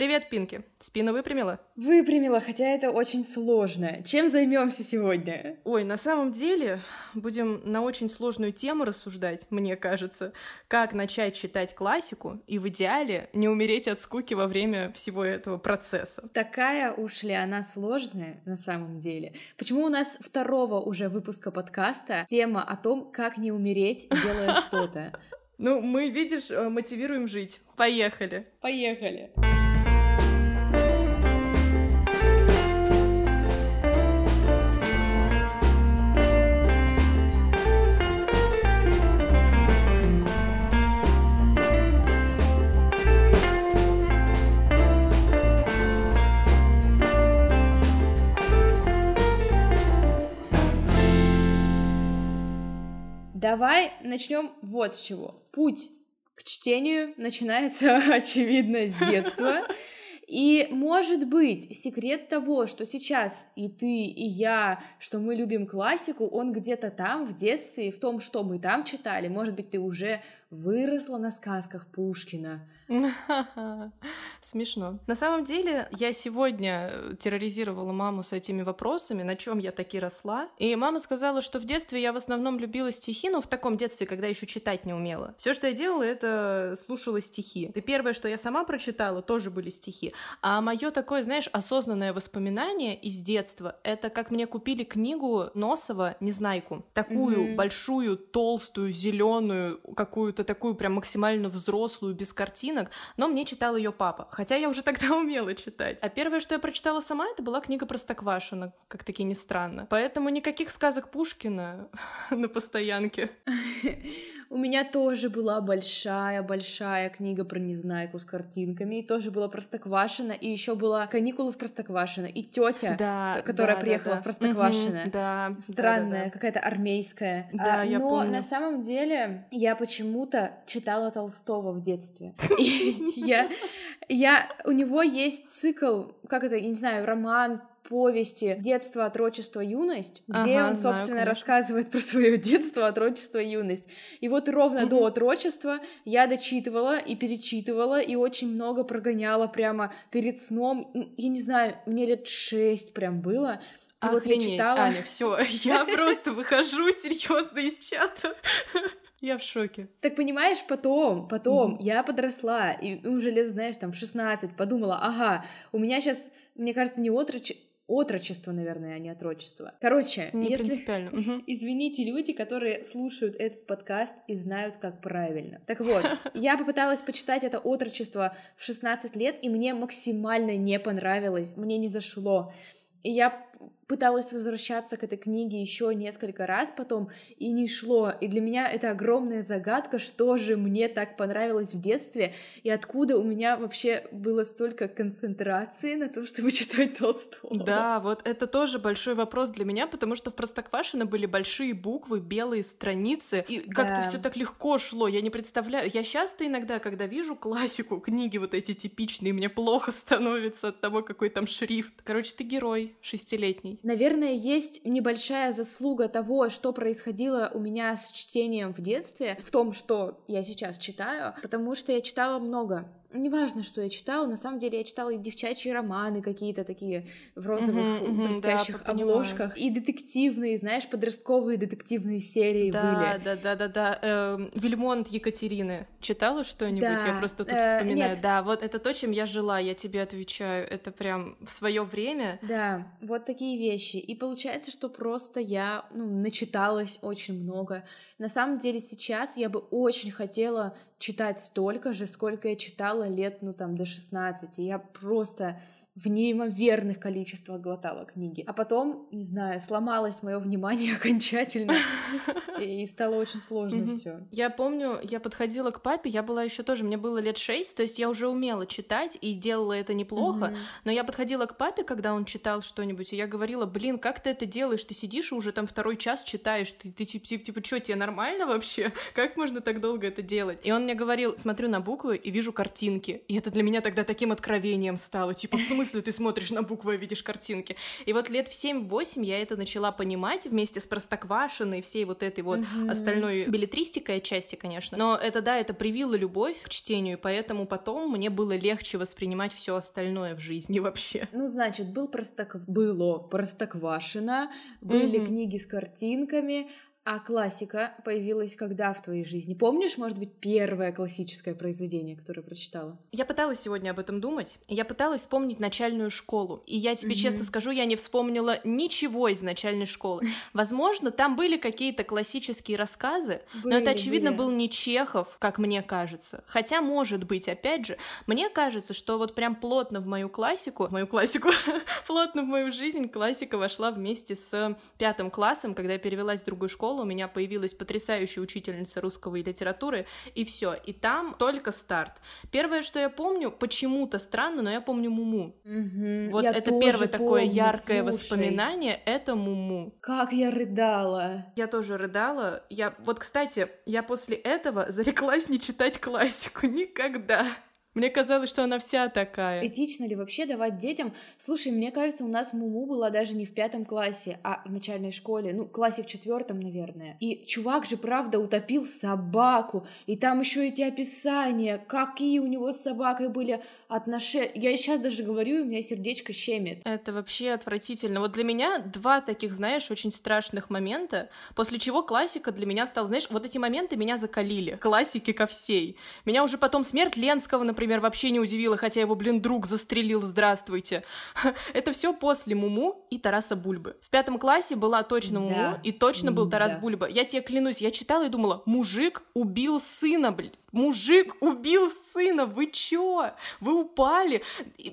Привет, Пинки. Спину выпрямила? Выпрямила, хотя это очень сложно. Чем займемся сегодня? Ой, на самом деле будем на очень сложную тему рассуждать, мне кажется. Как начать читать классику и в идеале не умереть от скуки во время всего этого процесса. Такая уж ли она сложная на самом деле? Почему у нас второго уже выпуска подкаста тема о том, как не умереть, делая что-то? Ну, мы, видишь, э, мотивируем жить. Поехали. Поехали. Давай начнем вот с чего. Путь к чтению начинается, очевидно, с детства. И, может быть, секрет того, что сейчас и ты, и я, что мы любим классику, он где-то там, в детстве, в том, что мы там читали. Может быть, ты уже выросла на сказках Пушкина. Смешно. На самом деле, я сегодня э, терроризировала маму с этими вопросами, на чем я таки росла. И мама сказала, что в детстве я в основном любила стихи, но в таком детстве, когда еще читать не умела. Все, что я делала, это слушала стихи. И первое, что я сама прочитала, тоже были стихи. А мое такое, знаешь, осознанное воспоминание из детства, это как мне купили книгу Носова «Незнайку». Такую mm-hmm. большую, толстую, зеленую, какую-то такую прям максимально взрослую, без картинок но мне читал ее папа, хотя я уже тогда умела читать. А первое, что я прочитала сама, это была книга Простоквашина, как таки не странно. Поэтому никаких сказок Пушкина на постоянке. У меня тоже была большая-большая книга про Незнайку с картинками, и тоже была Простоквашина, и еще была каникулы в Простоквашино, и тетя, да, которая да, приехала да, да. в Простоквашино. Угу, да, Странная, да, да. какая-то армейская. Да, а, я но помню. на самом деле я почему-то читала Толстого в детстве. И я, я, у него есть цикл, как это, я не знаю, роман повести «Детство, отрочество, юность», где ага, он, собственно, знаю, рассказывает про свое детство, отрочество, юность. И вот ровно угу. до отрочества я дочитывала и перечитывала, и очень много прогоняла прямо перед сном. Я не знаю, мне лет шесть прям было. И Охренеть, вот я читала... Аня, все, я просто выхожу серьезно из чата. Я в шоке. Так понимаешь, потом, потом mm-hmm. я подросла, и уже лет, знаешь, там в 16 подумала, ага, у меня сейчас, мне кажется, не отроч отрочество, наверное, а не отрочество. Короче, не если... принципиально. Угу. Извините, люди, которые слушают этот подкаст и знают, как правильно. Так вот, я попыталась почитать это отрочество в 16 лет, и мне максимально не понравилось, мне не зашло. И я пыталась возвращаться к этой книге еще несколько раз потом, и не шло. И для меня это огромная загадка, что же мне так понравилось в детстве, и откуда у меня вообще было столько концентрации на том, чтобы читать Толстого. Да, вот это тоже большой вопрос для меня, потому что в Простоквашино были большие буквы, белые страницы, и да. как-то все так легко шло. Я не представляю. Я часто иногда, когда вижу классику, книги вот эти типичные, мне плохо становится от того, какой там шрифт. Короче, ты герой шестилетний. Наверное, есть небольшая заслуга того, что происходило у меня с чтением в детстве, в том, что я сейчас читаю, потому что я читала много неважно, что я читала, на самом деле я читала и девчачьи романы какие-то такие в розовых uh-huh, блестящих да, обложках, и детективные, знаешь, подростковые детективные серии да, были. Да, да, да, да. Э, Вильмонт Екатерины читала что-нибудь? Да. Я просто тут э, вспоминаю. Нет. Да, вот это то, чем я жила, я тебе отвечаю. Это прям в свое время. Да, вот такие вещи. И получается, что просто я ну, начиталась очень много. На самом деле сейчас я бы очень хотела читать столько же, сколько я читала лет, ну там, до 16. Я просто в неимоверных количествах глотала книги. А потом, не знаю, сломалось мое внимание окончательно, и стало очень сложно все. Я помню, я подходила к папе, я была еще тоже, мне было лет шесть, то есть я уже умела читать и делала это неплохо, но я подходила к папе, когда он читал что-нибудь, и я говорила, блин, как ты это делаешь? Ты сидишь и уже там второй час читаешь, ты, ты типа, типа, типа, что, тебе нормально вообще? Как можно так долго это делать? И он мне говорил, смотрю на буквы и вижу картинки, и это для меня тогда таким откровением стало, типа, в смысле ты смотришь на буквы и видишь картинки? И вот лет в 7-8 я это начала понимать вместе с Простоквашиной, всей вот этой вот mm-hmm. остальной билетристикой отчасти, конечно. Но это, да, это привило любовь к чтению, и поэтому потом мне было легче воспринимать все остальное в жизни вообще. Ну, значит, был Просток... было Простоквашина, были mm-hmm. книги с картинками, а классика появилась когда в твоей жизни? Помнишь, может быть, первое классическое произведение, которое прочитала? Я пыталась сегодня об этом думать. Я пыталась вспомнить начальную школу. И я тебе mm-hmm. честно скажу, я не вспомнила ничего из начальной школы. Возможно, там были какие-то классические рассказы, были, но это, очевидно, были. был не Чехов, как мне кажется. Хотя, может быть, опять же, мне кажется, что вот прям плотно в мою классику, в мою классику, плотно в мою жизнь классика вошла вместе с пятым классом, когда я перевелась в другую школу, школу, у меня появилась потрясающая учительница русского и литературы, и все. И там только старт. Первое, что я помню, почему-то странно, но я помню Муму. Угу, вот это первое помню, такое яркое слушай. воспоминание, это Муму. Как я рыдала. Я тоже рыдала. Я вот, кстати, я после этого зареклась не читать классику никогда. Мне казалось, что она вся такая. Этично ли вообще давать детям? Слушай, мне кажется, у нас Муму была даже не в пятом классе, а в начальной школе, ну, классе в четвертом, наверное. И чувак же, правда, утопил собаку, и там еще эти описания, какие у него с собакой были отношения. Я сейчас даже говорю, и у меня сердечко щемит. Это вообще отвратительно. Вот для меня два таких, знаешь, очень страшных момента, после чего классика для меня стала, знаешь, вот эти моменты меня закалили. Классики ко всей. Меня уже потом смерть Ленского, например, например, вообще не удивило, хотя его, блин, друг застрелил, здравствуйте. Это все после Муму и Тараса Бульбы. В пятом классе была точно Муму, да. и точно был Тарас да. Бульба. Я тебе клянусь, я читала и думала, мужик убил сына, блин. Мужик убил сына, вы чё? Вы упали?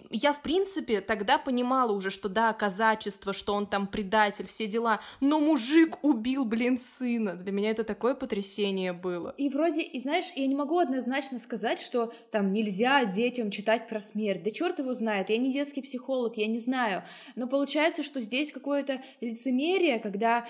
Я, в принципе, тогда понимала уже, что да, казачество, что он там предатель, все дела, но мужик убил, блин, сына. Для меня это такое потрясение было. И вроде, и знаешь, я не могу однозначно сказать, что там нельзя детям читать про смерть. Да черт его знает, я не детский психолог, я не знаю. Но получается, что здесь какое-то лицемерие, когда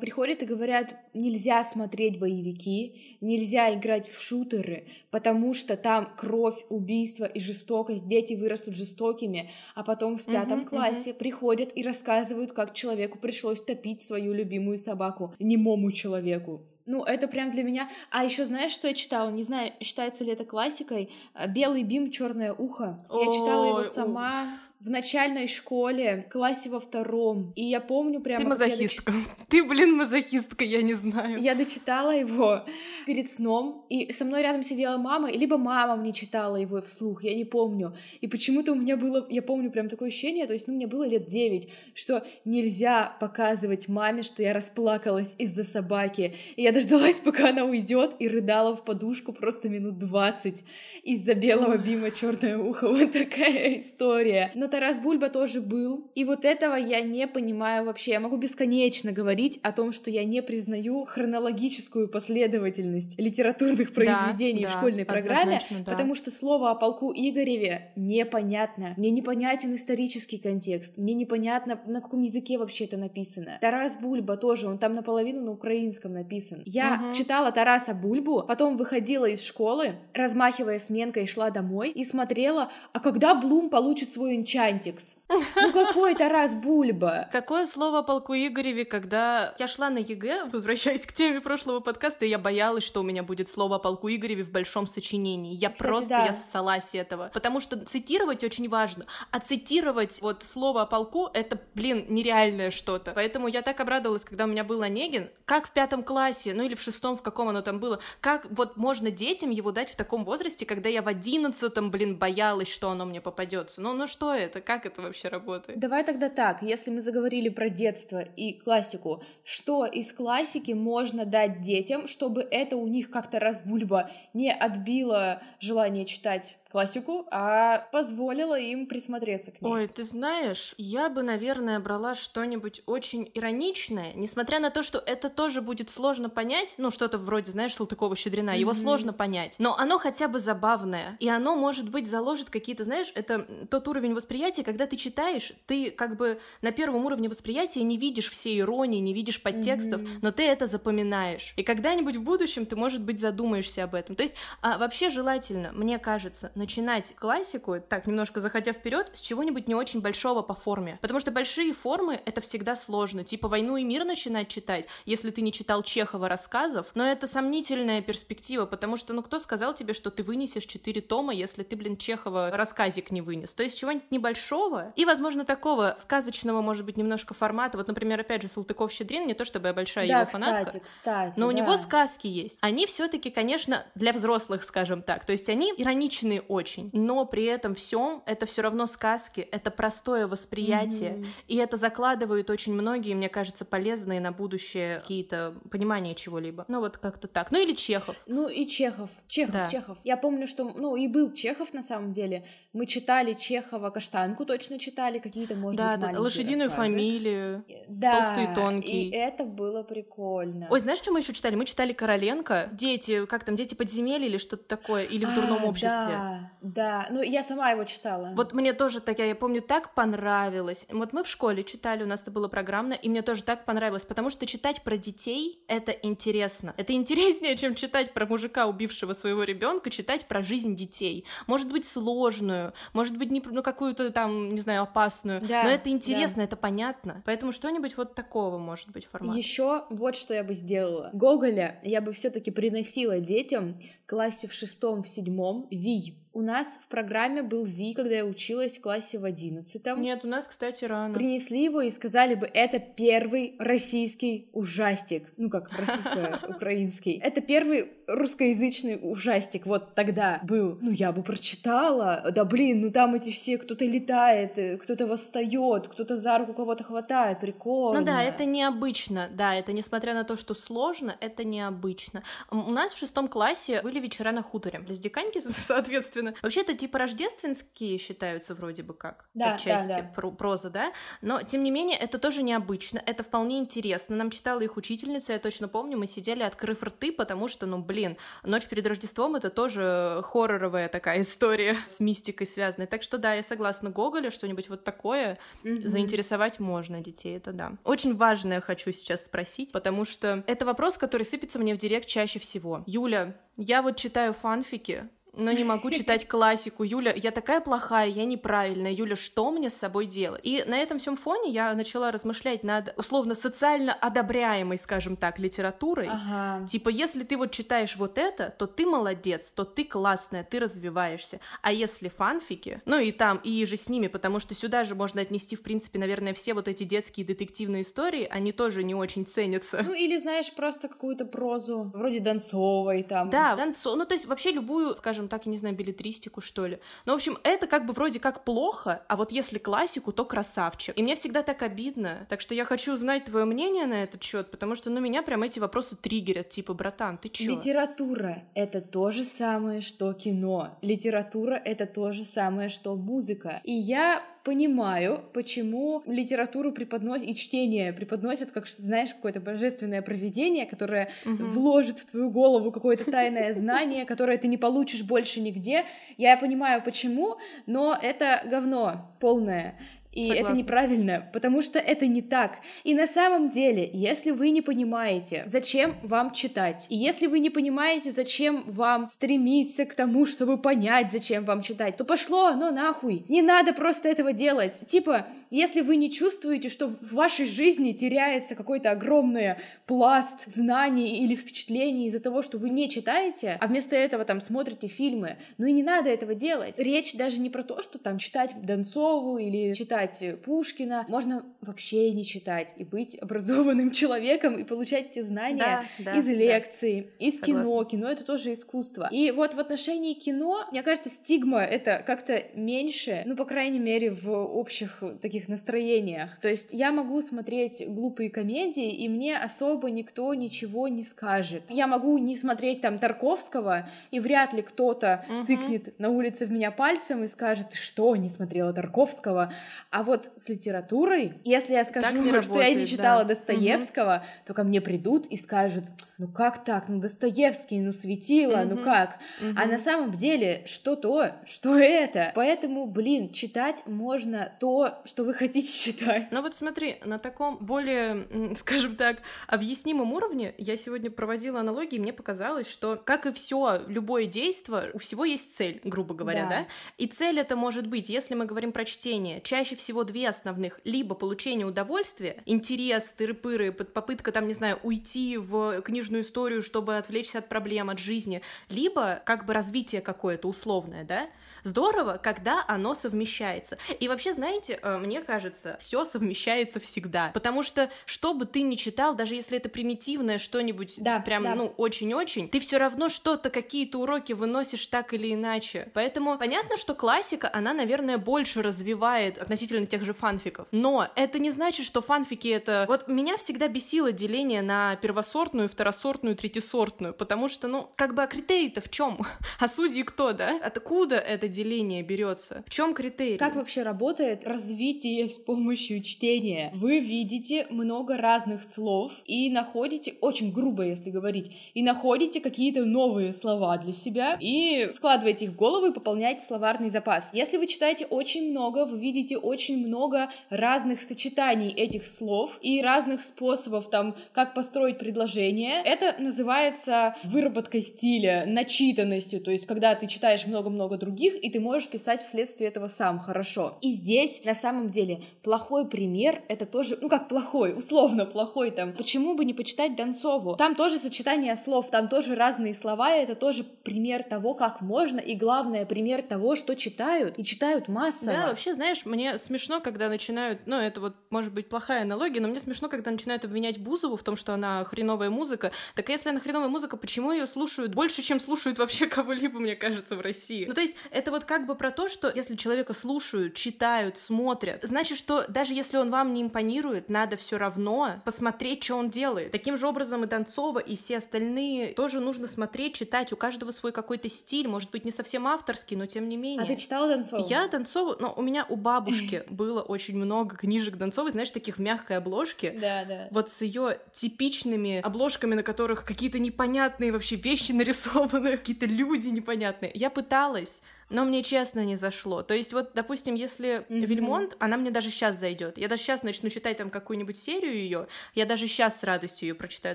приходят и говорят, нельзя смотреть боевики, нельзя играть в шутеры, потому что там кровь, убийство и жестокость, дети вырастут жестокими, а потом в пятом uh-huh, классе uh-huh. приходят и рассказывают, как человеку пришлось топить свою любимую собаку, немому человеку. Ну, это прям для меня. А еще знаешь, что я читала? Не знаю, считается ли это классикой. Белый бим, черное ухо. Я читала его сама в начальной школе, классе во втором. И я помню прямо... Ты мазохистка. Доч... Ты, блин, мазохистка, я не знаю. Я дочитала его перед сном, и со мной рядом сидела мама, либо мама мне читала его вслух, я не помню. И почему-то у меня было, я помню прям такое ощущение, то есть, ну, мне было лет девять, что нельзя показывать маме, что я расплакалась из-за собаки. И я дождалась, пока она уйдет, и рыдала в подушку просто минут двадцать из-за белого бима черное ухо. Вот такая история. Но Тарас Бульба тоже был. И вот этого я не понимаю вообще. Я могу бесконечно говорить о том, что я не признаю хронологическую последовательность литературных произведений да, в школьной да, программе, да. потому что слово о полку Игореве непонятно. Мне непонятен исторический контекст. Мне непонятно, на каком языке вообще это написано. Тарас Бульба тоже, он там наполовину на украинском написан. Я угу. читала Тараса Бульбу, потом выходила из школы, размахивая сменкой, шла домой и смотрела, а когда Блум получит свой инчант Чантикс. Ну какой Тарас Бульба? Какое слово о полку Игореве, когда я шла на ЕГЭ, возвращаясь к теме прошлого подкаста, я боялась, что у меня будет слово о полку Игореве в большом сочинении. Я Кстати, просто, да. я ссалась этого. Потому что цитировать очень важно, а цитировать вот слово о полку, это, блин, нереальное что-то. Поэтому я так обрадовалась, когда у меня был Онегин, как в пятом классе, ну или в шестом, в каком оно там было, как вот можно детям его дать в таком возрасте, когда я в одиннадцатом, блин, боялась, что оно мне попадется. Ну, ну что это? Это? Как это вообще работает? Давай тогда так, если мы заговорили про детство и классику, что из классики можно дать детям, чтобы это у них как-то разбульба не отбило желание читать классику, а позволила им присмотреться к ней. Ой, ты знаешь, я бы, наверное, брала что-нибудь очень ироничное, несмотря на то, что это тоже будет сложно понять, ну, что-то вроде, знаешь, Салтыкова-Щедрина, mm-hmm. его сложно понять, но оно хотя бы забавное, и оно, может быть, заложит какие-то, знаешь, это тот уровень восприятия, восприятие, когда ты читаешь, ты как бы на первом уровне восприятия не видишь все иронии, не видишь подтекстов, mm-hmm. но ты это запоминаешь. И когда-нибудь в будущем ты, может быть, задумаешься об этом. То есть а, вообще желательно, мне кажется, начинать классику, так, немножко заходя вперед, с чего-нибудь не очень большого по форме. Потому что большие формы — это всегда сложно. Типа «Войну и мир» начинать читать, если ты не читал Чехова рассказов, но это сомнительная перспектива, потому что, ну, кто сказал тебе, что ты вынесешь четыре тома, если ты, блин, Чехова рассказик не вынес? То есть чего-нибудь небольшого и, возможно, такого сказочного, может быть, немножко формата. Вот, например, опять же, Салтыков-Щедрин, не то чтобы я большая да, его фанатка, кстати, кстати, но да. у него сказки есть. Они все таки конечно, для взрослых, скажем так. То есть они ироничные очень, но при этом всем это все равно сказки, это простое восприятие, mm-hmm. и это закладывают очень многие, мне кажется, полезные на будущее какие-то понимания чего-либо. Ну вот как-то так. Ну или Чехов. Ну и Чехов. Чехов, да. Чехов. Я помню, что, ну и был Чехов на самом деле. Мы читали Чехова, Каштанку точно читали, какие-то, может да, быть, да, лошадиную рассказы. фамилию, да, толстый и тонкий. И это было прикольно. Ой, знаешь, что мы еще читали? Мы читали Короленко, дети, как там, дети подземелья или что-то такое, или в дурном а, обществе. Да, да, ну я сама его читала. Вот мне тоже так, я помню, так понравилось. Вот мы в школе читали, у нас это было программно, и мне тоже так понравилось, потому что читать про детей — это интересно. Это интереснее, чем читать про мужика, убившего своего ребенка, читать про жизнь детей. Может быть, сложную, может быть, не, ну, какую-то там, не знаю, опасную, да, но это интересно, да. это понятно. Поэтому что-нибудь вот такого может быть формат. Еще вот что я бы сделала. Гоголя я бы все-таки приносила детям в классе в шестом, в седьмом Ви у нас в программе был Ви, когда я училась в классе в одиннадцатом. Нет, у нас, кстати, рано. Принесли его и сказали бы, это первый российский ужастик. Ну как, российско-украинский. Это первый русскоязычный ужастик вот тогда был. Ну я бы прочитала. Да блин, ну там эти все, кто-то летает, э, кто-то восстает, кто-то за руку кого-то хватает. Прикольно. Ну да, это необычно. Да, это несмотря на то, что сложно, это необычно. У нас в шестом классе были вечера на хуторе. Для диканьки, соответственно, наверное. Вообще это типа рождественские считаются вроде бы как, да, отчасти да, да. проза, да? Но, тем не менее, это тоже необычно, это вполне интересно. Нам читала их учительница, я точно помню, мы сидели, открыв рты, потому что, ну, блин, «Ночь перед Рождеством» — это тоже хорроровая такая история с мистикой связанная. Так что, да, я согласна Гоголя, что-нибудь вот такое mm-hmm. заинтересовать можно детей, это да. Очень важное хочу сейчас спросить, потому что это вопрос, который сыпется мне в директ чаще всего. Юля, я вот читаю фанфики, но не могу читать классику. Юля, я такая плохая, я неправильная. Юля, что мне с собой делать? И на этом всем фоне я начала размышлять над условно социально одобряемой, скажем так, литературой. Ага. Типа, если ты вот читаешь вот это, то ты молодец, то ты классная, ты развиваешься. А если фанфики, ну и там, и же с ними, потому что сюда же можно отнести, в принципе, наверное, все вот эти детские детективные истории, они тоже не очень ценятся. Ну или, знаешь, просто какую-то прозу, вроде Донцовой там. Да, Донцов, ну то есть вообще любую, скажем скажем так, я не знаю, билетристику, что ли. Ну, в общем, это как бы вроде как плохо, а вот если классику, то красавчик. И мне всегда так обидно. Так что я хочу узнать твое мнение на этот счет, потому что, ну, меня прям эти вопросы триггерят, типа, братан, ты чё? Литература — это то же самое, что кино. Литература — это то же самое, что музыка. И я понимаю, почему литературу преподносят и чтение преподносят как, знаешь, какое-то божественное проведение, которое угу. вложит в твою голову какое-то тайное знание, которое ты не получишь больше нигде. Я понимаю, почему, но это говно полное. И Согласна. это неправильно, потому что это не так. И на самом деле, если вы не понимаете, зачем вам читать, и если вы не понимаете, зачем вам стремиться к тому, чтобы понять, зачем вам читать, то пошло оно нахуй. Не надо просто этого делать. Типа, если вы не чувствуете, что в вашей жизни теряется какой-то огромный пласт знаний или впечатлений из-за того, что вы не читаете, а вместо этого там смотрите фильмы, ну и не надо этого делать. Речь даже не про то, что там читать Донцову или читать Пушкина, можно вообще не читать и быть образованным человеком и получать эти знания да, да, из лекций, да. из Согласна. кино. Кино — это тоже искусство. И вот в отношении кино, мне кажется, стигма — это как-то меньше, ну, по крайней мере, в общих таких настроениях. То есть я могу смотреть глупые комедии, и мне особо никто ничего не скажет. Я могу не смотреть там Тарковского, и вряд ли кто-то угу. тыкнет на улице в меня пальцем и скажет, что не смотрела Тарковского, А вот с литературой, если я скажу, что работает, я не читала да. Достоевского, угу. то ко мне придут и скажут, ну как так, ну Достоевский, ну светило, угу. ну как? Угу. А на самом деле, что то, что это? Поэтому, блин, читать можно то, что вы хотите читать. Ну вот смотри, на таком более, скажем так, объяснимом уровне я сегодня проводила аналогии, и мне показалось, что, как и все, любое действие, у всего есть цель, грубо говоря, да. да? И цель это может быть, если мы говорим про чтение, чаще всего две основных, либо получение удовольствия, интерес, тыры-пыры, попытка там, не знаю, уйти в книжную историю, чтобы отвлечься от проблем, от жизни, либо как бы развитие какое-то условное, да? Здорово, когда оно совмещается. И вообще, знаете, э, мне кажется, все совмещается всегда. Потому что, что бы ты ни читал, даже если это примитивное что-нибудь, да, прям, да. ну, очень-очень, ты все равно что-то, какие-то уроки выносишь так или иначе. Поэтому понятно, что классика, она, наверное, больше развивает относительно тех же фанфиков. Но это не значит, что фанфики это... Вот меня всегда бесило деление на первосортную, второсортную, третисортную, потому что, ну, как бы, а критерий-то в чем? А судьи кто, да? Откуда это деление берется? В чем критерий? Как вообще работает развитие с помощью чтения? Вы видите много разных слов и находите, очень грубо, если говорить, и находите какие-то новые слова для себя и складываете их в голову и пополняете словарный запас. Если вы читаете очень много, вы видите очень много разных сочетаний этих слов и разных способов там, как построить предложение. Это называется выработкой стиля, начитанностью, то есть когда ты читаешь много-много других и ты можешь писать вследствие этого сам хорошо. И здесь, на самом деле, плохой пример, это тоже, ну как плохой, условно плохой там. Почему бы не почитать Донцову? Там тоже сочетание слов, там тоже разные слова, и это тоже пример того, как можно, и главное, пример того, что читают, и читают массово. Да, вообще, знаешь, мне смешно, когда начинают, ну, это вот, может быть, плохая аналогия, но мне смешно, когда начинают обвинять Бузову в том, что она хреновая музыка. Так если она хреновая музыка, почему ее слушают больше, чем слушают вообще кого-либо, мне кажется, в России? Ну, то есть, это вот как бы про то, что если человека слушают, читают, смотрят, значит, что даже если он вам не импонирует, надо все равно посмотреть, что он делает. Таким же образом и Донцова, и все остальные тоже нужно смотреть, читать. У каждого свой какой-то стиль, может быть, не совсем авторский, но тем не менее. А ты читала Донцову? Я Донцову, но у меня у бабушки было очень много книжек Донцовой, знаешь, таких в мягкой обложке. Да, да. Вот с ее типичными обложками, на которых какие-то непонятные вообще вещи нарисованы, какие-то люди непонятные. Я пыталась, но мне честно не зашло. То есть вот, допустим, если mm-hmm. Вильмонт, она мне даже сейчас зайдет. Я даже сейчас начну читать там какую-нибудь серию ее, я даже сейчас с радостью ее прочитаю.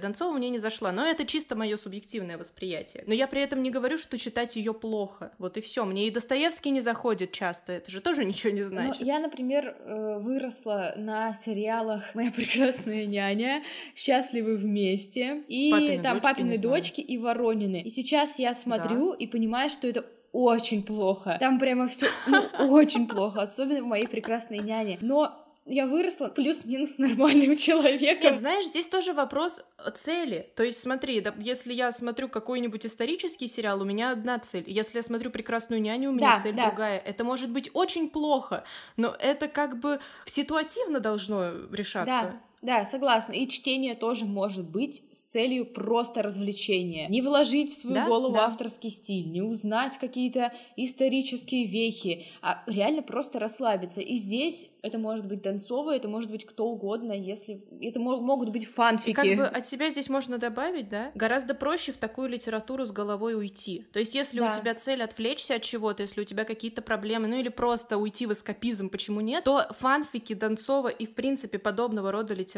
Донцова мне не зашла, но это чисто мое субъективное восприятие. Но я при этом не говорю, что читать ее плохо. Вот и все. Мне и Достоевский не заходит часто, это же тоже ничего не значит. Но я, например, э, выросла на сериалах «Моя прекрасная няня», «Счастливы вместе» и Папины там дочки, «Папины дочки» и «Воронины». И сейчас я смотрю да. и понимаю, что это очень плохо. Там прямо все ну, очень плохо, особенно в моей прекрасной няне. Но я выросла плюс-минус нормальным человеком. Нет, знаешь, здесь тоже вопрос цели. То есть смотри, да, если я смотрю какой-нибудь исторический сериал, у меня одна цель. Если я смотрю «Прекрасную няню», у меня да, цель да. другая. Это может быть очень плохо, но это как бы ситуативно должно решаться. Да. Да, согласна. И чтение тоже может быть с целью просто развлечения. Не вложить в свою да? голову да. авторский стиль, не узнать какие-то исторические вехи, а реально просто расслабиться. И здесь это может быть Донцова, это может быть кто угодно, если... Это могут быть фанфики. И как бы от себя здесь можно добавить, да? Гораздо проще в такую литературу с головой уйти. То есть если да. у тебя цель отвлечься от чего-то, если у тебя какие-то проблемы, ну или просто уйти в эскапизм, почему нет, то фанфики Донцова и, в принципе, подобного рода литература,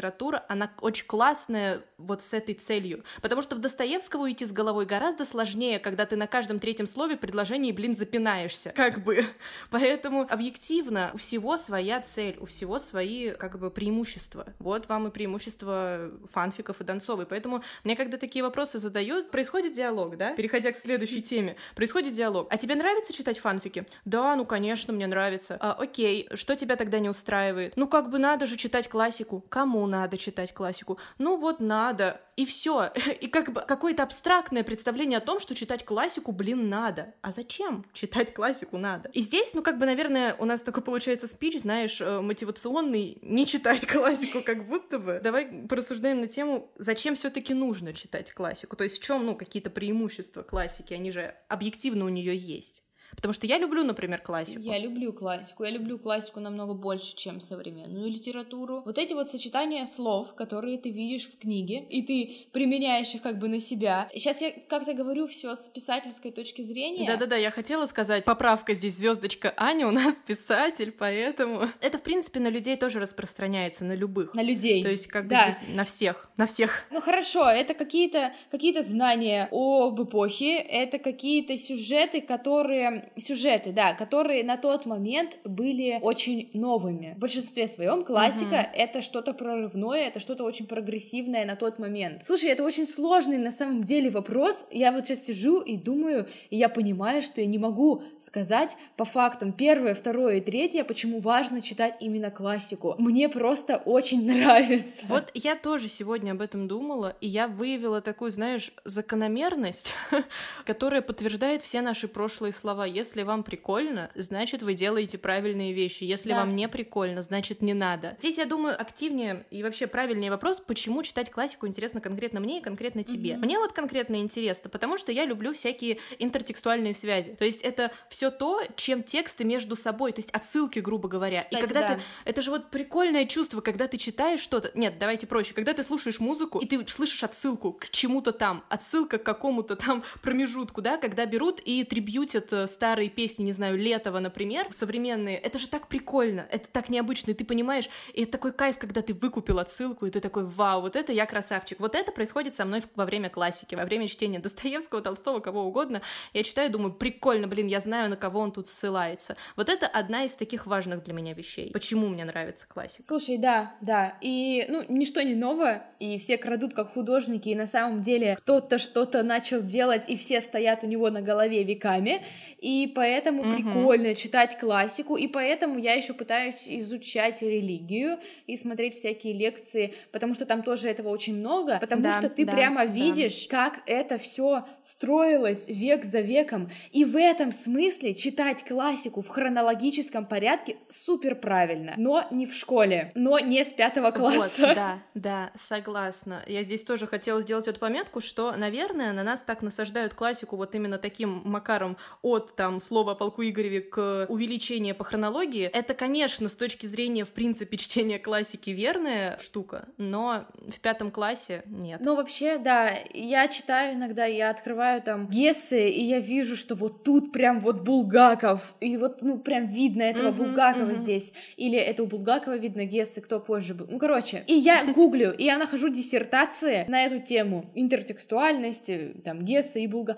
она очень классная вот с этой целью. Потому что в Достоевского уйти с головой гораздо сложнее, когда ты на каждом третьем слове в предложении, блин, запинаешься. Как бы. Поэтому объективно у всего своя цель у всего свои как бы преимущества. Вот вам и преимущества фанфиков и Донцовой. Поэтому мне, когда такие вопросы задают, происходит диалог, да? Переходя к следующей теме, происходит диалог. А тебе нравится читать фанфики? Да, ну конечно, мне нравится. А, окей, что тебя тогда не устраивает? Ну как бы надо же читать классику. Кому надо читать классику? Ну вот надо. И все. И как бы какое-то абстрактное представление о том, что читать классику, блин, надо. А зачем читать классику надо? И здесь, ну как бы, наверное, у нас такой получается спич, знаешь, Э, мотивационный не читать классику, как будто бы. Давай порассуждаем на тему, зачем все таки нужно читать классику. То есть в чем, ну, какие-то преимущества классики, они же объективно у нее есть. Потому что я люблю, например, классику. Я люблю классику. Я люблю классику намного больше, чем современную литературу. Вот эти вот сочетания слов, которые ты видишь в книге, и ты применяешь их как бы на себя. Сейчас я как-то говорю все с писательской точки зрения. Да-да-да, я хотела сказать, поправка здесь звездочка Аня у нас писатель, поэтому это, в принципе, на людей тоже распространяется, на любых. На людей. То есть как Да. бы здесь на всех, на всех. Ну хорошо, это какие-то какие знания об эпохе, это какие-то сюжеты, которые сюжеты, да, которые на тот момент были очень новыми. В большинстве своем классика это что-то прорывное, это что-то очень прогрессивное на тот момент. Слушай, это очень сложный на самом деле вопрос. Я вот сейчас сижу и думаю, и я понимаю, что я не могу сказать по фактам первое, второе и третье, почему важно читать именно классику. Мне просто очень нравится. Вот я тоже сегодня об этом думала, и я выявила такую, знаешь, закономерность, которая подтверждает все наши прошлые слова. Если вам прикольно, значит, вы делаете правильные вещи. Если Да. вам не прикольно, значит, не надо. Здесь, я думаю, активнее и вообще правильнее вопрос, почему читать классику интересно конкретно мне и конкретно тебе. Мгм. Мне вот конкретно интересно, потому что я люблю всякие интертекстуальные связи. То есть это все то, чем тексты между собой, то есть отсылки, грубо говоря. Кстати, и когда да. ты это же вот прикольное чувство, когда ты читаешь что-то. Нет, давайте проще. Когда ты слушаешь музыку, и ты слышишь отсылку к чему-то там, отсылка к какому-то там промежутку, да, когда берут и трибьютят э, старые песни, не знаю, Летова, например, современные. Это же так прикольно, это так необычно, и ты понимаешь, и это такой кайф, когда ты выкупил отсылку, и ты такой, вау, вот это я красавчик. Вот это происходит со мной во время классики, во время чтения Достоевского, Толстого, кого угодно. Я читаю, думаю, прикольно, блин, я знаю, на кого он тут ссылается. Вот это одна из таких важных для меня вещей. Почему мне нравится классика? Слушай, да, да. И, ну, ничто не новое, и все крадут как художники, и на самом деле кто-то что-то начал делать, и все стоят у него на голове веками, и поэтому Мгм. прикольно читать классику, и поэтому я еще пытаюсь изучать религию и смотреть всякие лекции, потому что там тоже этого очень много, потому Да, что ты да, прямо да. видишь, как это все строилось век за веком, и в этом смысле читать классику в хронологическом порядке супер правильно, но не в школе, но не с пятого класса. Вот, да, да, согласна. Я здесь тоже хотела сделать эту пометку, что, наверное, на нас так насаждают классику вот именно таким макаром от там слова о полку Игореве к увеличению по хронологии. Это, конечно, с точки зрения, в принципе, чтения классики верная штука, но в пятом классе нет. Но вообще, да, я читаю иногда, я открываю там Гессы, и я вижу, что вот тут прям вот Булгаков, и вот, ну, прям видно этого Мгм, Булгакова мгм. здесь, или это у Булгакова видно Гессы, кто позже был. Ну, короче, и я гуглю, и я нахожу диссертации на эту тему интертекстуальности, там, Гесса и Булга,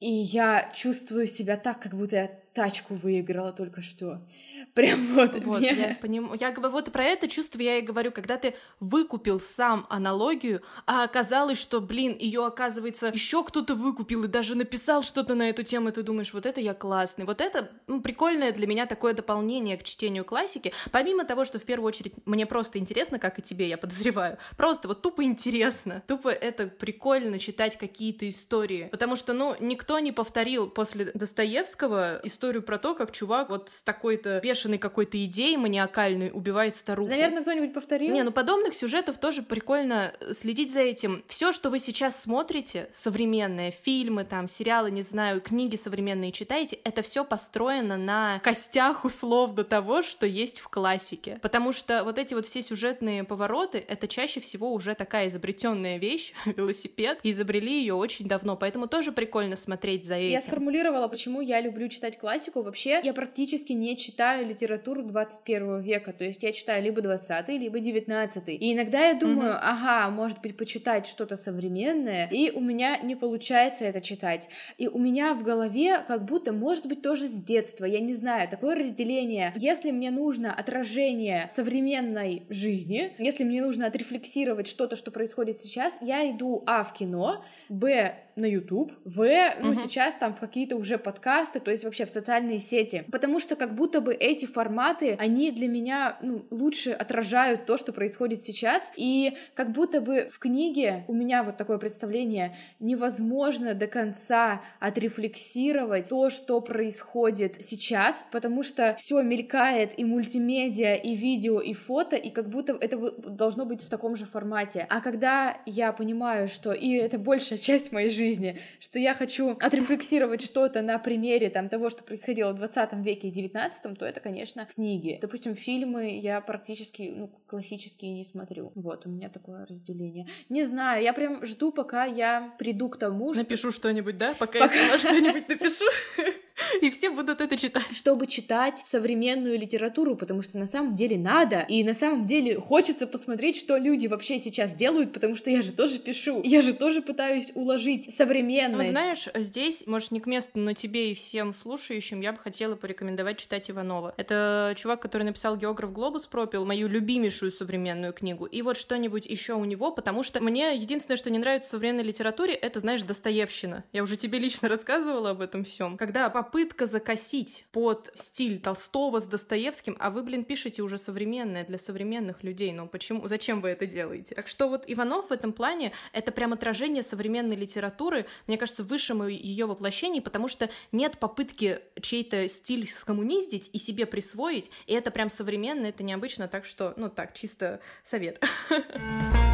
и я чувствую себя так, как будто я тачку выиграла только что. Прям вот, Вот, мне- я понимаю. Я говорю, вот про это чувство я и говорю, когда ты выкупил сам аналогию, а оказалось, что, блин, ее оказывается еще кто-то выкупил и даже написал что-то на эту тему, и ты думаешь, вот это я классный, вот это ну, прикольное для меня такое дополнение к чтению классики, помимо того, что в первую очередь мне просто интересно, как и тебе, я подозреваю, просто вот тупо интересно, тупо это прикольно читать какие-то истории, потому что, ну, никто не повторил после Достоевского историю про то, как чувак вот с такой-то бешеной какой-то идеей маниакальной убивает старуху. Наверное, кто-нибудь повторил? Не, ну подобных сюжетов тоже прикольно э, следить за этим. Все, что вы сейчас смотрите, современные фильмы, там, сериалы, не знаю, книги современные читаете, это все построено на костях условно того, что есть в классике. Потому что вот эти вот все сюжетные повороты, это чаще всего уже такая изобретенная вещь, велосипед, изобрели ее очень давно, поэтому тоже прикольно смотреть за этим. Я сформулировала, почему я люблю читать классику. Вообще, я практически не читаю литературу 21 века. То есть я читаю либо 20 либо 19 И иногда я думаю, ага, может быть, почитать что-то современное, и у меня не получается это читать. И у меня в голове как будто, может быть, тоже с детства, я не знаю, такое разделение. Если мне нужно отражение современной жизни, если мне нужно отрефлексировать что-то, что происходит сейчас, я иду а в кино, б на YouTube, в, ну, Мгм. сейчас там в какие-то уже подкасты, то есть вообще в социальные сети. Потому что как будто бы эти форматы, они для меня ну, лучше отражают то, что происходит сейчас. И как будто бы в книге у меня вот такое представление невозможно до конца отрефлексировать то, что происходит сейчас, потому что все мелькает и мультимедиа, и видео, и фото, и как будто это должно быть в таком же формате. А когда я понимаю, что и это большая часть моей жизни, жизни, что я хочу отрефлексировать что-то на примере там того, что происходило в 20 веке и 19, то это, конечно, книги. Допустим, фильмы я практически, ну, классические не смотрю. Вот, у меня такое разделение. Не знаю, я прям жду, пока я приду к тому, что... Напишу что-нибудь, да? Пока, пока... я что-нибудь напишу. И все будут это читать. Чтобы читать современную литературу, потому что на самом деле надо, и на самом деле хочется посмотреть, что люди вообще сейчас делают, потому что я же тоже пишу, я же тоже пытаюсь уложить современность. Вот знаешь, здесь, может, не к месту, но тебе и всем слушающим я бы хотела порекомендовать читать Иванова. Это чувак, который написал «Географ Глобус пропил», мою любимейшую современную книгу, и вот что-нибудь еще у него, потому что мне единственное, что не нравится в современной литературе, это, знаешь, Достоевщина. Я уже тебе лично рассказывала об этом всем. Когда попытка закосить под стиль Толстого с Достоевским, а вы, блин, пишете уже современное для современных людей. Ну почему? Зачем вы это делаете? Так что вот Иванов в этом плане — это прям отражение современной литературы, мне кажется, высшему ее воплощении, потому что нет попытки чей-то стиль скоммуниздить и себе присвоить, и это прям современно, это необычно, так что, ну так, чисто совет.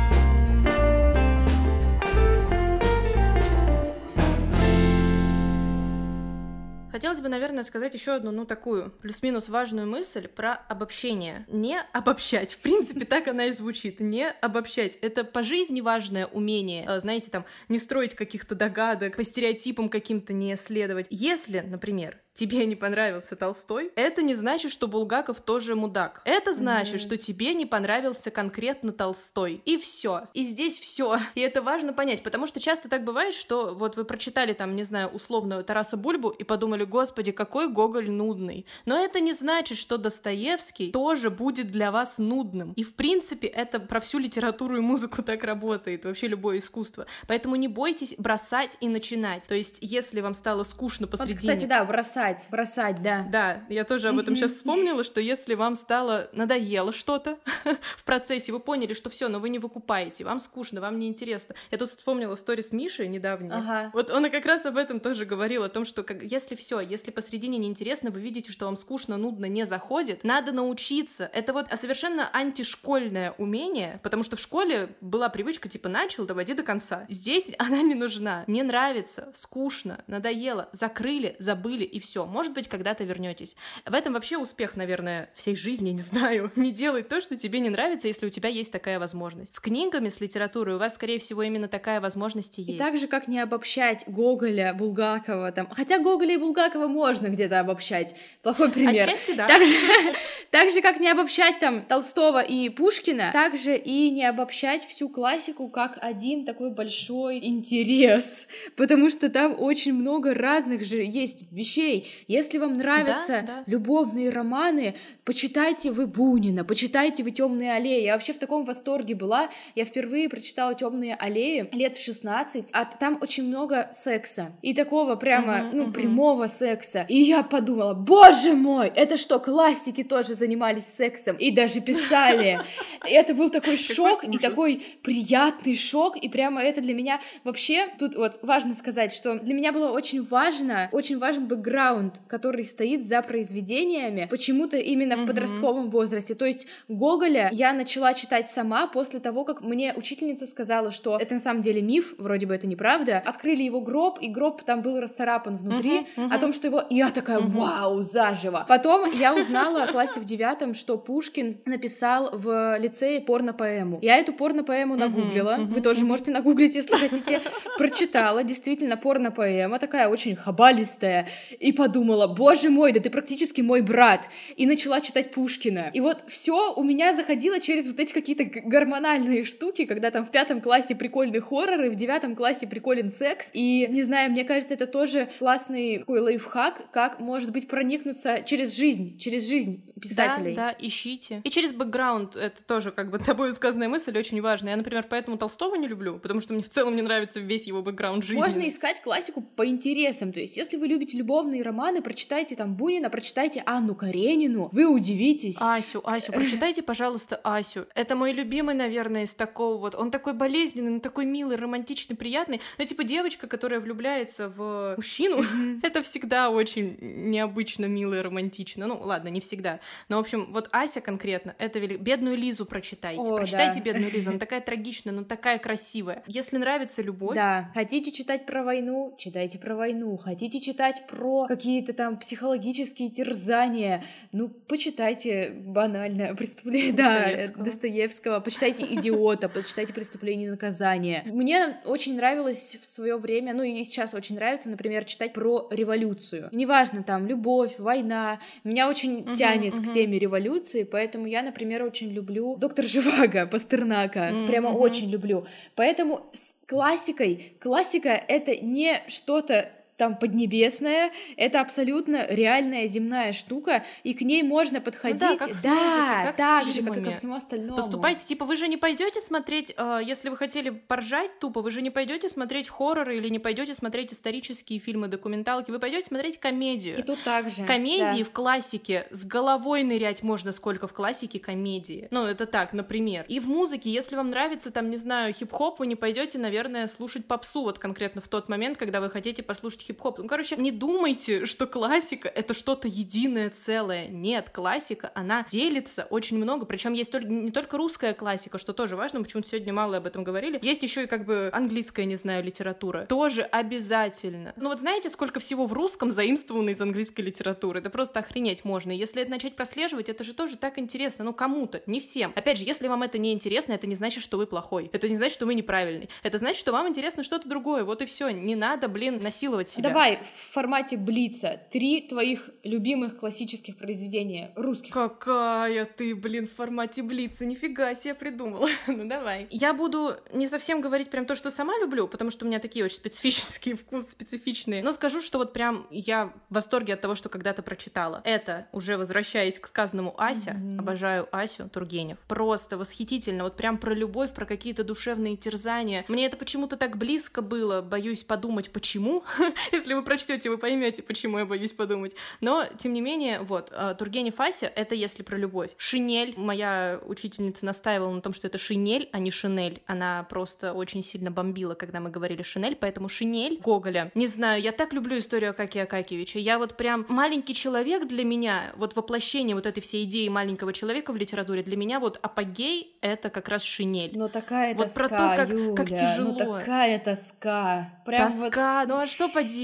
Хотелось бы, наверное, сказать еще одну, ну, такую плюс-минус важную мысль про обобщение. Не обобщать. В принципе, так она и звучит. Не обобщать. Это по жизни важное умение. Э, знаете, там, не строить каких-то догадок, по стереотипам каким-то не следовать. Если, например, тебе не понравился Толстой, это не значит, что Булгаков тоже мудак. Это значит, mm-hmm. что тебе не понравился конкретно Толстой. И все. И здесь все. И это важно понять, потому что часто так бывает, что вот вы прочитали там, не знаю, условно Тараса Бульбу и подумали, господи, какой Гоголь нудный. Но это не значит, что Достоевский тоже будет для вас нудным. И в принципе это про всю литературу и музыку так работает, вообще любое искусство. Поэтому не бойтесь бросать и начинать. То есть, если вам стало скучно посредине... Вот, кстати, да, бросать бросать, бросать, да. Да, я тоже об этом сейчас вспомнила, что если вам стало надоело что-то в процессе, вы поняли, что все, но вы не выкупаете, вам скучно, вам не интересно. Я тут вспомнила сторис Миши недавней. Ага. Вот он и как раз об этом тоже говорил, о том, что как, если все, если посредине неинтересно, вы видите, что вам скучно, нудно, не заходит, надо научиться. Это вот совершенно антишкольное умение, потому что в школе была привычка типа начал, доводи до конца. Здесь она не нужна. Не нравится, скучно, надоело, закрыли, забыли и все все. Может быть, когда-то вернетесь. В этом вообще успех, наверное, всей жизни, не знаю. Не делай то, что тебе не нравится, если у тебя есть такая возможность. С книгами, с литературой у вас, скорее всего, именно такая возможность и есть. И так же, как не обобщать Гоголя, Булгакова, там... Хотя Гоголя и Булгакова можно где-то обобщать. Плохой пример. Отчасти, да. Так же, так же, как не обобщать там Толстого и Пушкина, так же и не обобщать всю классику как один такой большой интерес. Потому что там очень много разных же есть вещей, если вам нравятся да, да. любовные романы, почитайте вы Бунина, почитайте вы Темные аллеи. Я вообще в таком восторге была. Я впервые прочитала Темные аллеи лет в 16, а там очень много секса. И такого прямо, uh-huh, ну, uh-huh. прямого секса. И я подумала, боже мой, это что, классики тоже занимались сексом и даже писали. И это был такой шок и такой приятный шок. И прямо это для меня вообще, тут вот важно сказать, что для меня было очень важно, очень важен бэкграунд бэкграунд, который стоит за произведениями, почему-то именно mm-hmm. в подростковом возрасте. То есть Гоголя я начала читать сама после того, как мне учительница сказала, что это на самом деле миф, вроде бы это неправда. Открыли его гроб, и гроб там был расцарапан внутри, mm-hmm, mm-hmm. о том, что его... И я такая, вау, заживо! Потом я узнала в классе в девятом, что Пушкин написал в лицее порно-поэму. Я эту порно-поэму нагуглила, вы тоже можете нагуглить, если хотите. Прочитала, действительно, порно-поэма, такая очень хабалистая, и подумала, боже мой, да ты практически мой брат, и начала читать Пушкина. И вот все у меня заходило через вот эти какие-то гормональные штуки, когда там в пятом классе прикольный хоррор, и в девятом классе приколен секс, и, не знаю, мне кажется, это тоже классный такой лайфхак, как, может быть, проникнуться через жизнь, через жизнь писателей. Да, да, ищите. И через бэкграунд, это тоже как бы тобой сказанная мысль очень важная. Я, например, поэтому Толстого не люблю, потому что мне в целом не нравится весь его бэкграунд жизни. Можно искать классику по интересам, то есть если вы любите любовные романы, прочитайте там Бунина, прочитайте Анну Каренину, вы удивитесь. Асю, Асю, прочитайте, пожалуйста, Асю. Это мой любимый, наверное, из такого вот. Он такой болезненный, но такой милый, романтичный, приятный. Ну, типа девочка, которая влюбляется в мужчину, это всегда очень необычно, мило и романтично. Ну, ладно, не всегда. Но, в общем, вот Ася конкретно, это вели... бедную Лизу прочитайте. О, Прочитайте да. бедную Лизу, она такая трагичная, но такая красивая. Если нравится любовь, Да, хотите читать про войну, читайте про войну. Хотите читать про какие-то там психологические терзания, ну, почитайте банальное преступление, да, Достоевского. Достоевского, почитайте «Идиота», почитайте «Преступление и наказание». Мне очень нравилось в свое время, ну и сейчас очень нравится, например, читать про революцию. Неважно, там, любовь, война. Меня очень тянет к мгм. теме революции, поэтому я, например, очень люблю «Доктор Живаго» Пастернака. М, Прямо очень люблю. Поэтому с классикой, классика — это не что-то там поднебесное, это абсолютно реальная земная штука, и к ней можно подходить, Ну как с да, музыкой, как с так же, как и ко всему остальному. Поступайте, типа, вы же не пойдете смотреть, э, если вы хотели поржать тупо, вы же не пойдете смотреть хорроры или не пойдете смотреть исторические фильмы, документалки, вы пойдете смотреть комедию. И тут также. Комедии да. в классике с головой нырять можно сколько в классике комедии. Ну, это так, например. И в музыке, если вам нравится, там, не знаю, хип-хоп, вы не пойдете, наверное, слушать попсу вот конкретно в тот момент, когда вы хотите послушать хип-хоп. Ну, короче, не думайте, что классика — это что-то единое целое. Нет, классика, она делится очень много, причем есть не только русская классика, что тоже важно, почему-то сегодня мало об этом говорили. Есть еще и как бы английская, не знаю, литература. Тоже обязательно. Ну вот знаете, сколько всего в русском заимствовано из английской литературы? Это просто охренеть можно. И Если это начать прослеживать, это же тоже так интересно. Ну кому-то, не всем. Опять же, если вам это не интересно, это не значит, что вы плохой. Это не значит, что вы неправильный. Это значит, что вам интересно что-то другое. Вот и все. Не надо, блин, насиловать себя. Давай в формате Блица три твоих любимых классических произведения русских. Какая ты, блин, в формате Блица, нифига себе придумала. ну давай. Я буду не совсем говорить прям то, что сама люблю, потому что у меня такие очень специфические вкусы, специфичные. Но скажу, что вот прям я в восторге от того, что когда-то прочитала. Это, уже возвращаясь к сказанному Ася, Мгм. обожаю Асю Тургенев. Просто восхитительно, вот прям про любовь, про какие-то душевные терзания. Мне это почему-то так близко было, боюсь подумать, почему. Если вы прочтете, вы поймете, почему я боюсь подумать. Но, тем не менее, вот, э, Тургенев Ася — это если про любовь. Шинель, моя учительница настаивала на том, что это шинель, а не шинель. Она просто очень сильно бомбила, когда мы говорили шинель, поэтому шинель Гоголя. Не знаю, я так люблю историю Акакия Акакевича. Я вот прям маленький человек для меня, вот воплощение вот этой всей идеи маленького человека в литературе, для меня вот апогей — это как раз шинель. Но такая Вот тоска, про то, как- Юля, как тяжело. ну такая тоска. Прям вот... Тоска, ну а что поделать?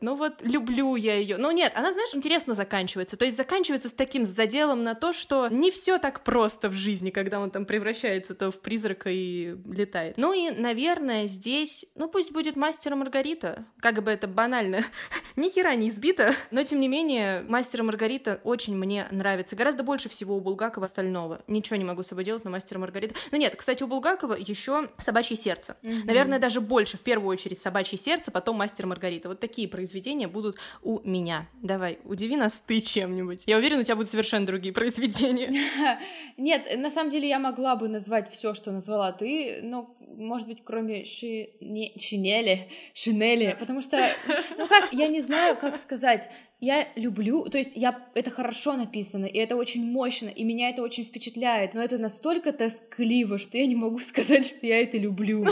Ну вот люблю я ее. Ну нет, она, знаешь, интересно заканчивается. То есть заканчивается с таким заделом на то, что не все так просто в жизни, когда он там превращается то в призрака и летает. Ну и, наверное, здесь, ну пусть будет мастер Маргарита. Как бы это банально, ни хера не избито. Но тем не менее, мастер Маргарита очень мне нравится. Гораздо больше всего у Булгакова остального. Ничего не могу с собой делать, но мастер Маргарита. Ну нет, кстати, у Булгакова еще собачье сердце. Наверное, даже больше, в первую очередь, «Собачье сердце», потом «Мастер Маргарита». Вот такие произведения будут у меня. Давай, удиви нас ты чем-нибудь. Я уверена, у тебя будут совершенно другие произведения. Нет, на самом деле я могла бы назвать все, что назвала ты, но, может быть, кроме ши... не... шинели, шинели, потому что, ну как, я не знаю, как сказать, я люблю, то есть я, это хорошо написано, и это очень мощно, и меня это очень впечатляет, но это настолько тоскливо, что я не могу сказать, что я это люблю.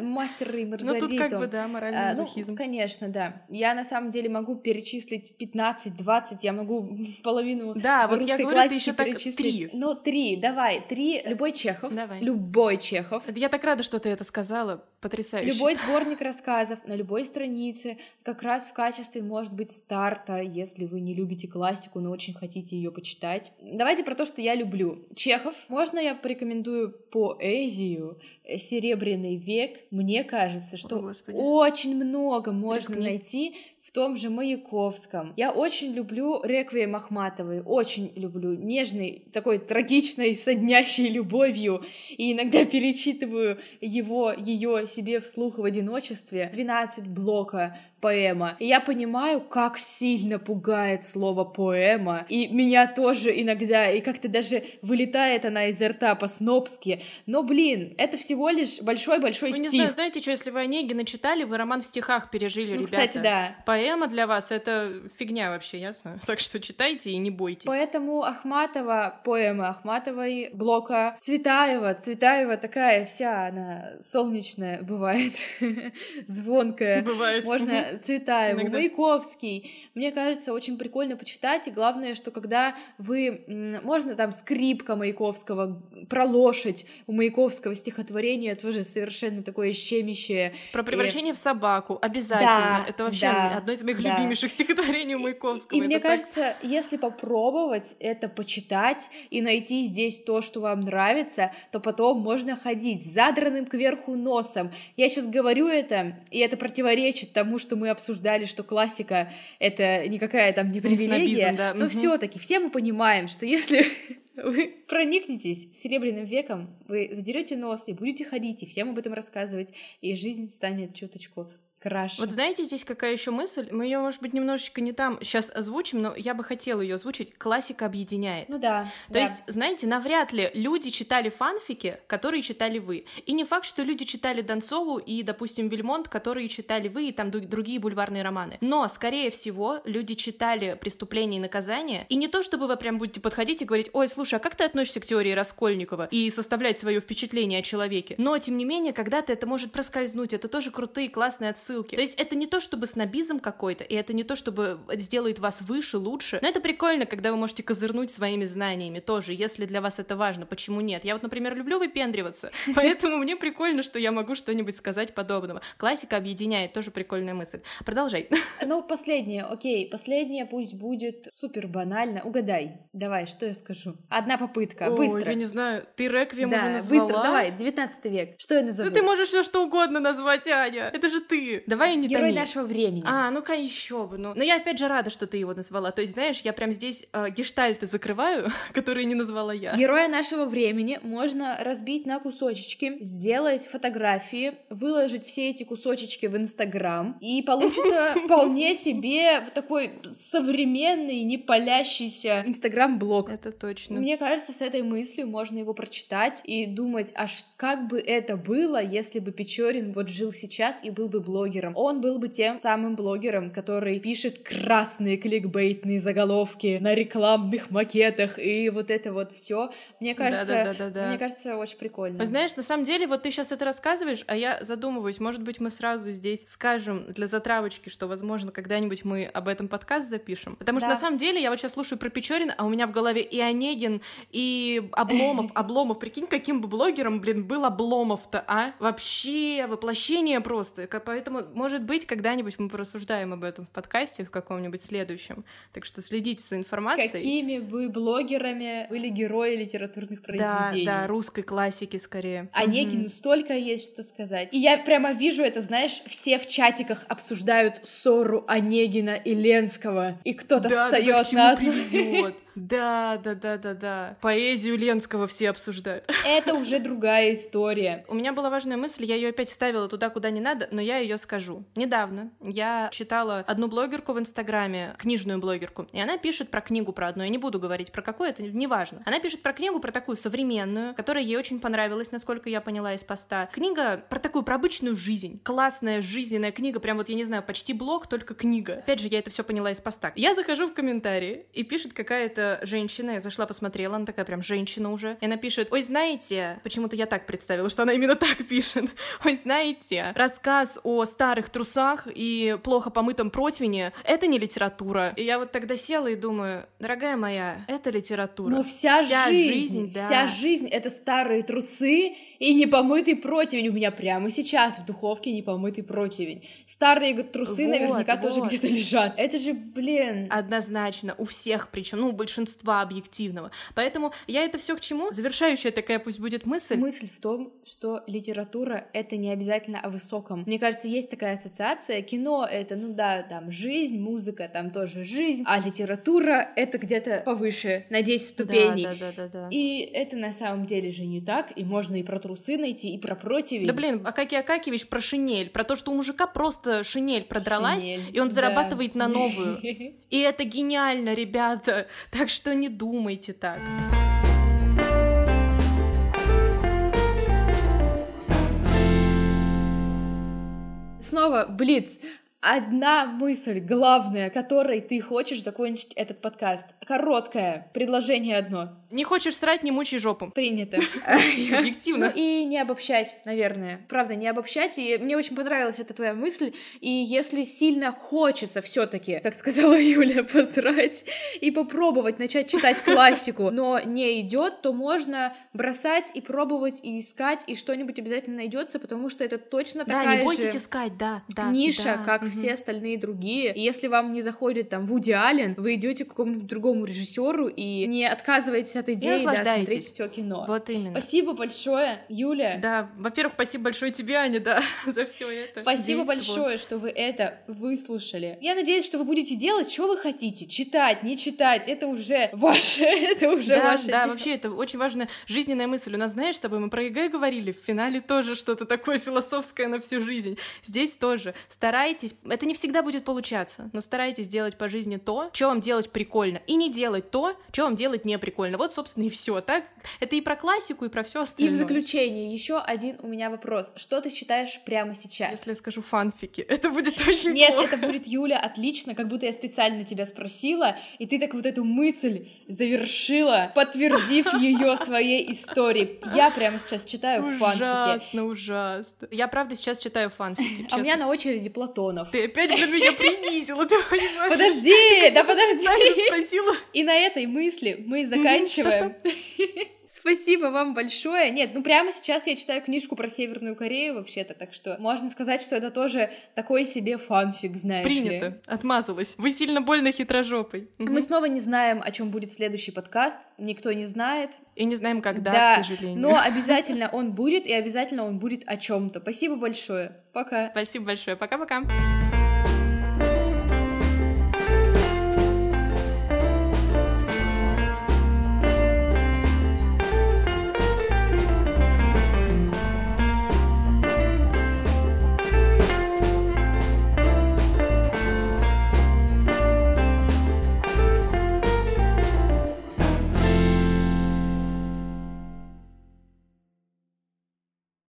Мастер и Ну, Маргарита. тут как бы, да, моральный А, ну, конечно, да. Я на самом деле могу перечислить 15-20, я могу половину Да, вот я говорю, ты еще так перечислить. три. Ну, три, давай, три. Любой Чехов. Давай. Любой Чехов. Я так рада, что ты это сказала. Потрясающе. Любой сборник рассказов на любой странице как раз в качестве, может быть, старта, если вы не любите классику, но очень хотите ее почитать. Давайте про то, что я люблю. Чехов. Можно я порекомендую поэзию «Серебряный век»? Мне кажется, что О, Господи. очень много можно Рискни. найти в том же Маяковском. Я очень люблю реквием Ахматовой, очень люблю. Нежный, такой трагичной, соднящей любовью. И иногда перечитываю его, ее себе вслух в одиночестве. 12 блока поэма. И я понимаю, как сильно пугает слово поэма. И меня тоже иногда, и как-то даже вылетает она изо рта по-снобски. Но, блин, это всего лишь большой-большой Вы не стих. знаю, знаете, что, если вы Онегина читали, вы роман в стихах пережили, ну, ребята. кстати, да. Поэма для вас — это фигня вообще, ясно? Так что читайте и не бойтесь. Поэтому Ахматова, поэмы Ахматовой, Блока, Цветаева, Цветаева такая вся, она солнечная бывает, звонкая. Бывает. Можно Цветаеву, Иногда. Маяковский. Мне кажется, очень прикольно почитать, и главное, что когда вы... Можно там скрипка Маяковского, про лошадь у Маяковского стихотворение тоже совершенно такое щемящее. Про превращение и... в собаку, обязательно. Да, Это вообще да, одно из моих да. любимейших стихотворений у Маяковского. И, и мне так... кажется, если попробовать это почитать и найти здесь то, что вам нравится, то потом можно ходить задранным кверху носом. Я сейчас говорю это, и это противоречит тому, что мы обсуждали, что классика — это никакая там не привилегия, да. но угу. все таки все мы понимаем, что если вы проникнетесь Серебряным веком, вы задерете нос и будете ходить, и всем об этом рассказывать, и жизнь станет чуточку краше. Вот знаете, здесь какая еще мысль? Мы ее, может быть, немножечко не там сейчас озвучим, но я бы хотела ее озвучить. Классика объединяет. Ну да. То да. есть, знаете, навряд ли люди читали фанфики, которые читали вы. И не факт, что люди читали Донцову и, допустим, Вильмонт, которые читали вы и там другие бульварные романы. Но, скорее всего, люди читали «Преступление и наказание», и не то, чтобы вы прям будете подходить и говорить, ой, слушай, а как ты относишься к теории Раскольникова и составлять свое впечатление о человеке? Но, тем не менее, когда-то это может проскользнуть, это тоже крутые, классные отсылки отсылки. То есть это не то, чтобы снобизм какой-то, и это не то, чтобы сделает вас выше, лучше, но это прикольно, когда вы можете козырнуть своими знаниями тоже, если для вас это важно, почему нет? Я вот, например, люблю выпендриваться, поэтому мне прикольно, что я могу что-нибудь сказать подобного. Классика объединяет, тоже прикольная мысль. Продолжай. Ну, последнее, окей, последнее пусть будет супер банально. Угадай, давай, что я скажу? Одна попытка, Ой, быстро. я не знаю, ты реквием да, уже назвала? быстро, давай, 19 век, что я назову? Да ты можешь все что угодно назвать, Аня, это же ты. Давай не Герой томи. нашего времени. А, ну-ка еще бы. Ну. Но я опять же рада, что ты его назвала. То есть, знаешь, я прям здесь э, гештальты закрываю, которые не назвала я. Героя нашего времени можно разбить на кусочечки, сделать фотографии, выложить все эти кусочечки в Инстаграм, и получится вполне себе такой современный, не палящийся Инстаграм-блог. Это точно. Мне кажется, с этой мыслью можно его прочитать и думать, аж как бы это было, если бы Печорин вот жил сейчас и был бы блогером. Он был бы тем самым блогером, который пишет красные кликбейтные заголовки на рекламных макетах и вот это вот все. Мне кажется, да, да, да, да, мне кажется, очень прикольно. Знаешь, на самом деле, вот ты сейчас это рассказываешь, а я задумываюсь, может быть, мы сразу здесь скажем для затравочки, что, возможно, когда-нибудь мы об этом подкаст запишем. Потому что да. на самом деле я вот сейчас слушаю про Печорина, а у меня в голове и Онегин, и Обломов. Обломов, прикинь, каким бы блогером, блин, был Обломов-то, а? Вообще воплощение просто. Поэтому, может быть, когда-нибудь мы порассуждаем об этом в подкасте в каком-нибудь следующем. Так что следите за информацией. Какими бы блогерами были герои литературных произведений? Да, да, русской классики скорее. Онегину mm-hmm. столько есть что сказать. И я прямо вижу это, знаешь, все в чатиках обсуждают ссору Онегина и Ленского, и кто-то да, встает да, на одну... Да, да, да, да, да. Поэзию Ленского все обсуждают. Это уже другая история. У меня была важная мысль, я ее опять вставила туда, куда не надо, но я ее скажу. Недавно я читала одну блогерку в Инстаграме, книжную блогерку, и она пишет про книгу про одну. Я не буду говорить про какую, это неважно. Она пишет про книгу про такую современную, которая ей очень понравилась, насколько я поняла из поста. Книга про такую, про обычную жизнь. Классная жизненная книга, прям вот, я не знаю, почти блог, только книга. Опять же, я это все поняла из поста. Я захожу в комментарии, и пишет какая-то женщина, я зашла, посмотрела, она такая прям женщина уже, и она пишет, ой, знаете, почему-то я так представила, что она именно так пишет, ой, знаете, рассказ о старых трусах и плохо помытом противне — это не литература. И я вот тогда села и думаю, дорогая моя, это литература. Но вся, вся жизнь, жизнь да. вся жизнь — это старые трусы и непомытый противень. У меня прямо сейчас в духовке непомытый противень. Старые трусы вот, наверняка вот. тоже где-то лежат. Это же, блин... Однозначно, у всех причем, ну, большинство большинства объективного. Поэтому я это все к чему? Завершающая такая пусть будет мысль. Мысль в том, что литература — это не обязательно о высоком. Мне кажется, есть такая ассоциация. Кино — это, ну да, там, жизнь, музыка — там тоже жизнь, а литература — это где-то повыше, на 10 ступеней. Да, да, да, да, да. И это на самом деле же не так, и можно и про трусы найти, и про противень. Да блин, Акакий Акакевич про шинель, про то, что у мужика просто шинель продралась, шинель, и он да. зарабатывает на новую. И это гениально, ребята. Так так что не думайте так. Снова Блиц. Одна мысль главная, которой ты хочешь закончить этот подкаст. Короткое предложение одно. Не хочешь срать, не мучай жопу. Принято. Объективно. Ну и не обобщать, наверное. Правда, не обобщать. И мне очень понравилась эта твоя мысль. И если сильно хочется все таки как сказала Юля, посрать и попробовать начать читать классику, но не идет, то можно бросать и пробовать и искать, и что-нибудь обязательно найдется, потому что это точно Да, такая не бойтесь же искать, да, да. ниша, да, как мгм. все остальные другие. И если вам не заходит там Вуди Аллен, вы идете к какому-нибудь другому режиссеру и не отказываетесь от идеи, да, наслаждаетесь. смотреть все кино. Вот именно. Спасибо большое, Юля. Да, во-первых, спасибо большое тебе, Аня, да, за все это. Спасибо большое, что вы это выслушали. Я надеюсь, что вы будете делать, что вы хотите. Читать, не читать, это уже ваше, это уже да, ваше да, дело. вообще это очень важная жизненная мысль. У нас, знаешь, с тобой мы про ЕГЭ говорили, в финале тоже что-то такое философское на всю жизнь. Здесь тоже. Старайтесь, это не всегда будет получаться, но старайтесь делать по жизни то, что вам делать прикольно, и не делать то, что вам делать не прикольно. Вот, собственно, и все. Так, это и про классику, и про все И остальное. в заключение еще один у меня вопрос. Что ты читаешь прямо сейчас? Если я скажу фанфики, это будет очень Нет, плохо. это будет Юля, отлично, как будто я специально тебя спросила, и ты так вот эту мысль завершила, подтвердив ее своей историей. Я прямо сейчас читаю фанфики. Ужасно, ужасно. Я, правда, сейчас читаю фанфики, А у меня на очереди Платонов. Ты опять для меня принизила, ты понимаешь? Подожди, да подожди. И на этой мысли мы заканчиваем. Спасибо вам большое. Нет, ну прямо сейчас я читаю книжку про Северную Корею вообще-то, так что можно сказать, что это тоже такой себе фанфик, знаешь ли. Принято. Отмазалась. Вы сильно больно хитрожопой. Мы снова не знаем, о чем будет следующий подкаст. Никто не знает. И не знаем, когда, Да, к сожалению. Но обязательно он будет, и обязательно он будет о чем-то. Спасибо большое. Пока. Спасибо большое. Пока-пока.